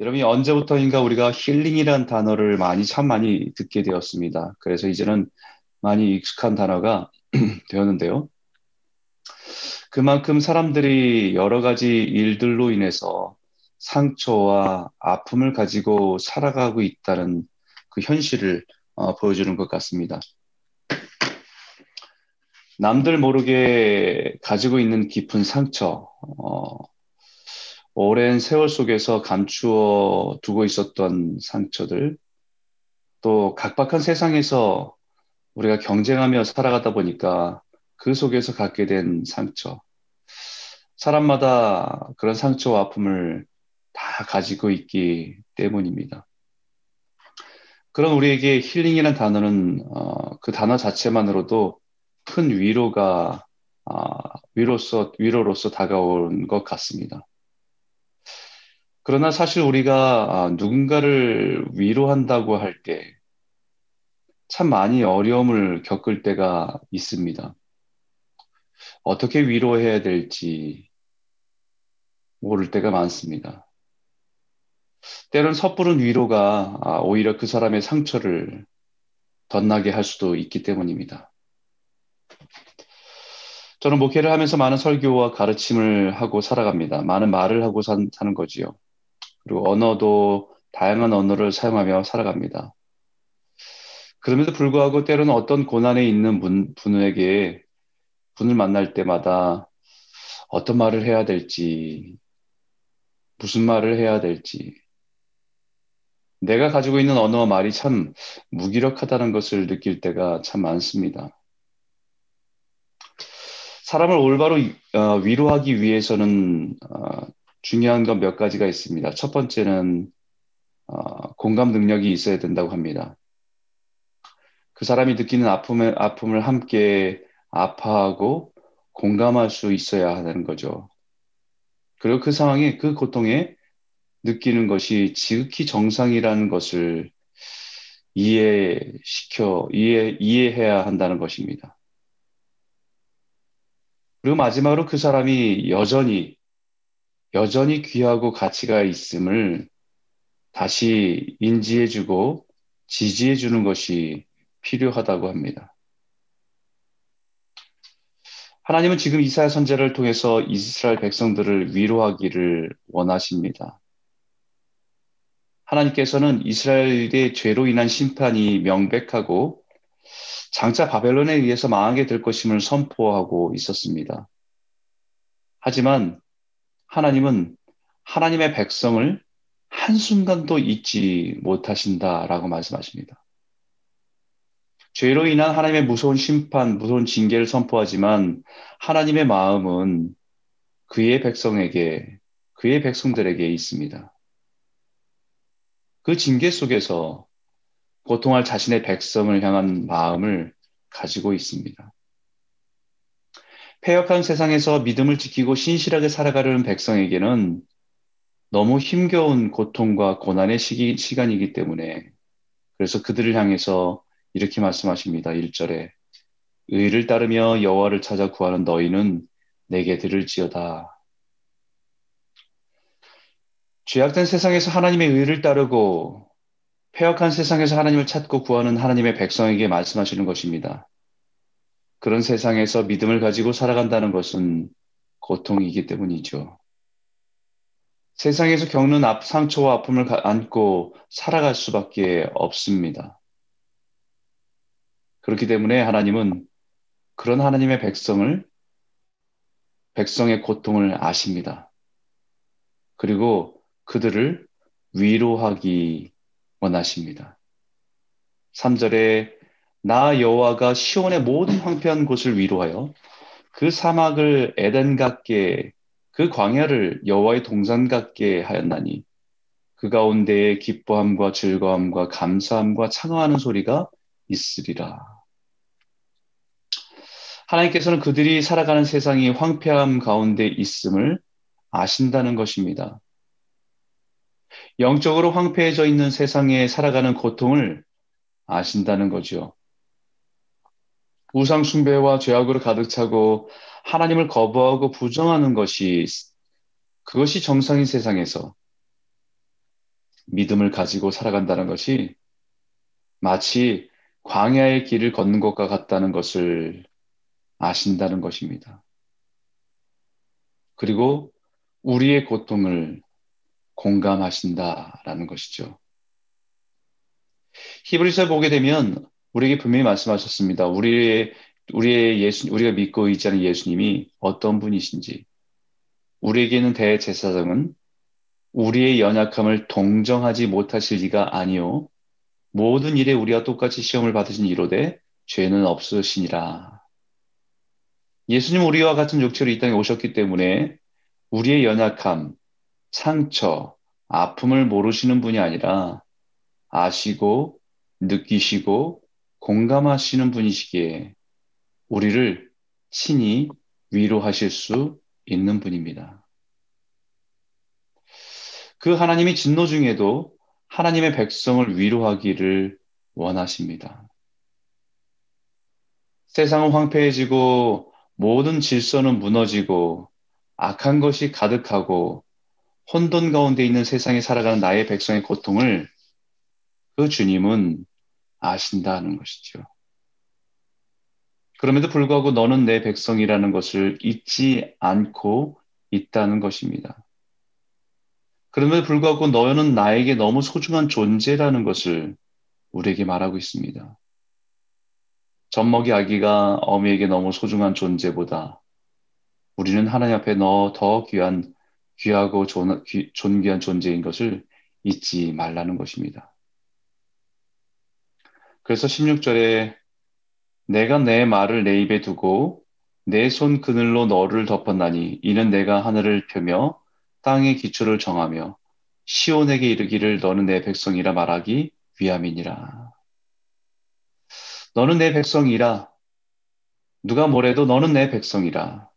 여러분이 언제부터인가 우리가 힐링이란 단어를 많이 참 많이 듣게 되었습니다. 그래서 이제는 많이 익숙한 단어가 되었는데요. 그만큼 사람들이 여러 가지 일들로 인해서 상처와 아픔을 가지고 살아가고 있다는 그 현실을 어, 보여주는 것 같습니다. 남들 모르게 가지고 있는 깊은 상처, 어, 오랜 세월 속에서 감추어 두고 있었던 상처들, 또 각박한 세상에서 우리가 경쟁하며 살아가다 보니까 그 속에서 갖게 된 상처. 사람마다 그런 상처와 아픔을 다 가지고 있기 때문입니다. 그런 우리에게 힐링이라는 단어는 어, 그 단어 자체만으로도 큰 위로가 어, 위로서 위로로서 다가온 것 같습니다. 그러나 사실 우리가 아, 누군가를 위로한다고 할 때 참 많이 어려움을 겪을 때가 있습니다. 어떻게 위로해야 될지 모를 때가 많습니다. 때론 섣부른 위로가 아, 오히려 그 사람의 상처를 덧나게 할 수도 있기 때문입니다. 저는 목회를 하면서 많은 설교와 가르침을 하고 살아갑니다. 많은 말을 하고 산, 사는 거지요. 그리고 언어도 다양한 언어를 사용하며 살아갑니다. 그럼에도 불구하고 때로는 어떤 고난에 있는 분, 분에게 분을 만날 때마다 어떤 말을 해야 될지, 무슨 말을 해야 될지, 내가 가지고 있는 언어와 말이 참 무기력하다는 것을 느낄 때가 참 많습니다. 사람을 올바로 어, 위로하기 위해서는 어, 중요한 건 몇 가지가 있습니다. 첫 번째는 어, 공감 능력이 있어야 된다고 합니다. 그 사람이 느끼는 아픔을, 아픔을 함께 아파하고 공감할 수 있어야 하는 거죠. 그리고 그 상황에 그 고통에 느끼는 것이 지극히 정상이라는 것을 이해시켜 이해 이해해야 한다는 것입니다. 그리고 마지막으로 그 사람이 여전히 여전히 귀하고 가치가 있음을 다시 인지해주고 지지해주는 것이 필요하다고 합니다. 하나님은 지금 이사야 선제를 통해서 이스라엘 백성들을 위로하기를 원하십니다. 하나님께서는 이스라엘의 죄로 인한 심판이 명백하고 장차 바벨론에 의해서 망하게 될 것임을 선포하고 있었습니다. 하지만 하나님은 하나님의 백성을 한순간도 잊지 못하신다라고 말씀하십니다. 죄로 인한 하나님의 무서운 심판, 무서운 징계를 선포하지만 하나님의 마음은 그의 백성에게, 그의 백성들에게 있습니다. 그 징계 속에서 고통할 자신의 백성을 향한 마음을 가지고 있습니다. 폐역한 세상에서 믿음을 지키고 신실하게 살아가려는 백성에게는 너무 힘겨운 고통과 고난의 시기, 시간이기 때문에 그래서 그들을 향해서 이렇게 말씀하십니다. 1절에 의를 따르며 여호와를 찾아 구하는 너희는 내게 들을지어다. 죄악된 세상에서 하나님의 의를 따르고 폐역한 세상에서 하나님을 찾고 구하는 하나님의 백성에게 말씀하시는 것입니다. 그런 세상에서 믿음을 가지고 살아간다는 것은 고통이기 때문이죠. 세상에서 겪는 상처와 아픔을 안고 살아갈 수밖에 없습니다. 그렇기 때문에 하나님은 그런 하나님의 백성을, 백성의 고통을 아십니다. 그리고 그들을 위로하기 원하십니다. 3절에 나 여호와가 시온의 모든 황폐한 곳을 위로하여 그 사막을 에덴 같게 그 광야를 여호와의 동산 같게 하였나니 그 가운데에 기뻐함과 즐거움과 감사함과 찬송하는 소리가 있으리라. 하나님께서는 그들이 살아가는 세상이 황폐함 가운데 있음을 아신다는 것입니다. 영적으로 황폐해져 있는 세상에 살아가는 고통을 아신다는 거죠. 우상 숭배와 죄악으로 가득 차고 하나님을 거부하고 부정하는 것이 그것이 정상인 세상에서 믿음을 가지고 살아간다는 것이 마치 광야의 길을 걷는 것과 같다는 것을 아신다는 것입니다. 그리고 우리의 고통을 공감하신다라는 것이죠. 히브리서 보게 되면 우리에게 분명히 말씀하셨습니다. 우리의 우리의 예수 우리가 믿고 의지하는 예수님이 어떤 분이신지 우리에게는 대제사장은 우리의 연약함을 동정하지 못하실 리가 아니요 모든 일에 우리와 똑같이 시험을 받으신 이로되 죄는 없으시니라. 예수님 우리와 같은 육체로 이 땅에 오셨기 때문에 우리의 연약함, 상처, 아픔을 모르시는 분이 아니라 아시고 느끼시고 공감하시는 분이시기에 우리를 친히 위로하실 수 있는 분입니다. 그 하나님이 진노 중에도 하나님의 백성을 위로하기를 원하십니다. 세상은 황폐해지고 모든 질서는 무너지고 악한 것이 가득하고 혼돈 가운데 있는 세상에 살아가는 나의 백성의 고통을 그 주님은 아신다는 것이죠. 그럼에도 불구하고 너는 내 백성이라는 것을 잊지 않고 있다는 것입니다. 그럼에도 불구하고 너는 나에게 너무 소중한 존재라는 것을 우리에게 말하고 있습니다. 젖먹이 아기가 어미에게 너무 소중한 존재보다 우리는 하나님 앞에 너 더 귀한 귀하고 존, 귀, 존귀한 존재인 것을 잊지 말라는 것입니다. 그래서 16절에 내가 내 말을 네 입에 두고 내 손 그늘로 너를 덮었나니 이는 내가 하늘을 펴며 땅의 기초를 정하며 시온에게 이르기를 너는 내 백성이라 말하기 위함이니라. 너는 내 백성이라. 누가 뭐래도 너는 내 백성이라.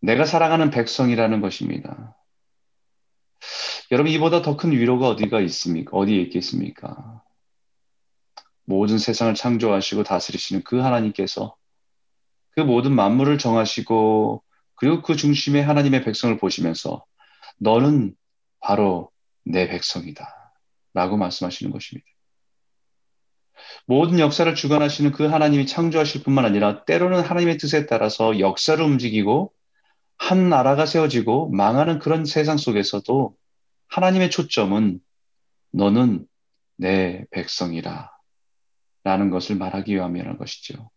내가 사랑하는 백성이라는 것입니다. 여러분, 이보다 더 큰 위로가 어디가 있습니까? 어디에 있겠습니까? 모든 세상을 창조하시고 다스리시는 그 하나님께서 그 모든 만물을 정하시고 그리고 그 중심에 하나님의 백성을 보시면서 너는 바로 내 백성이다. 라고 말씀하시는 것입니다. 모든 역사를 주관하시는 그 하나님이 창조하실 뿐만 아니라 때로는 하나님의 뜻에 따라서 역사를 움직이고 한 나라가 세워지고 망하는 그런 세상 속에서도 하나님의 초점은 너는 내 백성이라 라는 것을 말하기 위함이라는 것이죠.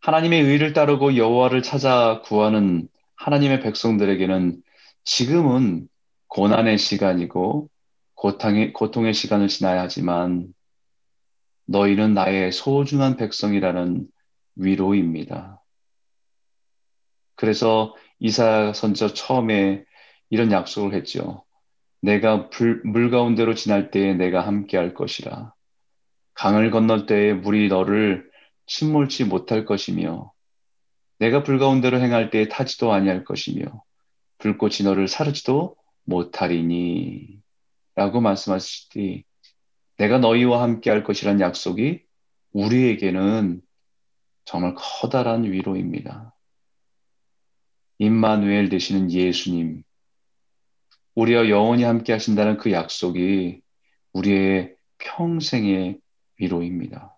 하나님의 의를 따르고 여호와를 찾아 구하는 하나님의 백성들에게는 지금은 고난의 시간이고 고통의, 고통의 시간을 지나야 하지만 너희는 나의 소중한 백성이라는 위로입니다. 그래서 이사 선저 처음에 이런 약속을 했죠. 내가 불, 물 가운데로 지날 때에 내가 함께 할 것이라. 강을 건널 때에 물이 너를 침몰치 못할 것이며 내가 불 가운데로 행할 때에 타지도 아니할 것이며 불꽃이 너를 사르지도 못하리니 라고 말씀하시되 내가 너희와 함께 할 것이란 약속이 우리에게는 정말 커다란 위로입니다. 임마누엘 되시는 예수님, 우리와 영원히 함께 하신다는 그 약속이 우리의 평생의 위로입니다.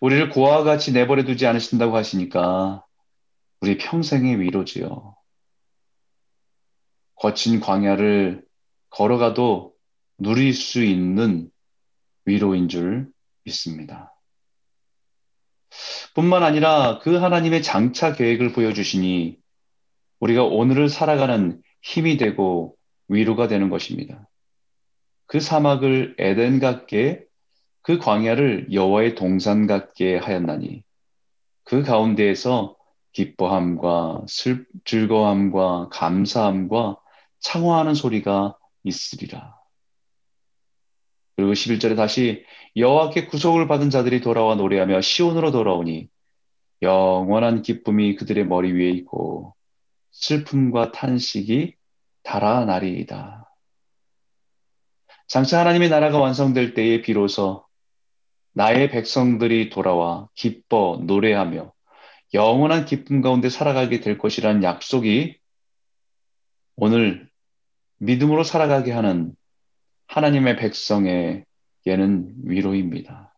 우리를 고아와 같이 내버려 두지 않으신다고 하시니까 우리 평생의 위로지요. 거친 광야를 걸어가도 누릴 수 있는 위로인 줄 믿습니다. 뿐만 아니라 그 하나님의 장차 계획을 보여주시니 우리가 오늘을 살아가는 힘이 되고 위로가 되는 것입니다. 그 사막을 에덴 같게 그 광야를 여호와의 동산 같게 하였나니 그 가운데에서 기뻐함과 슬, 즐거움과 감사함과 창화하는 소리가 있으리라. 그리고 11절에 다시 여호와께 구속을 받은 자들이 돌아와 노래하며 시온으로 돌아오니 영원한 기쁨이 그들의 머리 위에 있고 슬픔과 탄식이 달아나리이다. 장차 하나님의 나라가 완성될 때에 비로소 나의 백성들이 돌아와 기뻐 노래하며 영원한 기쁨 가운데 살아가게 될 것이라는 약속이 오늘 믿음으로 살아가게 하는 하나님의 백성에게는 위로입니다.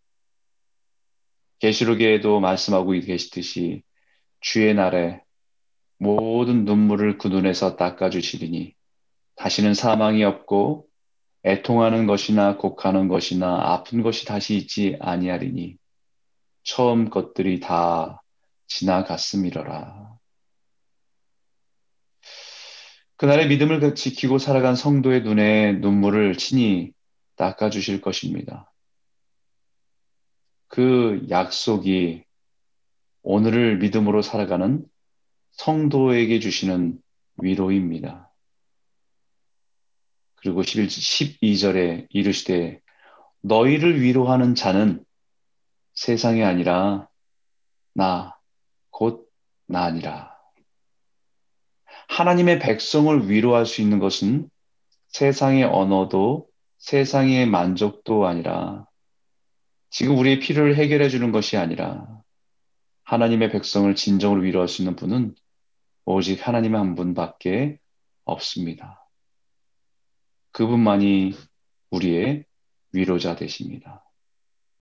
계시록에도 말씀하고 계시듯이 주의 날에 모든 눈물을 그 눈에서 닦아주시리니 다시는 사망이 없고 애통하는 것이나 곡하는 것이나 아픈 것이 다시 있지 아니하리니 처음 것들이 다 지나갔음이러라. 그날의 믿음을 지키고 살아간 성도의 눈에 눈물을 친히 닦아주실 것입니다. 그 약속이 오늘을 믿음으로 살아가는 성도에게 주시는 위로입니다. 그리고 12절에 이르시되 너희를 위로하는 자는 세상이 아니라 나, 곧 나 아니라. 하나님의 백성을 위로할 수 있는 것은 세상의 언어도 세상의 만족도 아니라 지금 우리의 필요를 해결해 주는 것이 아니라 하나님의 백성을 진정으로 위로할 수 있는 분은 오직 하나님의 한 분밖에 없습니다. 그분만이 우리의 위로자 되십니다.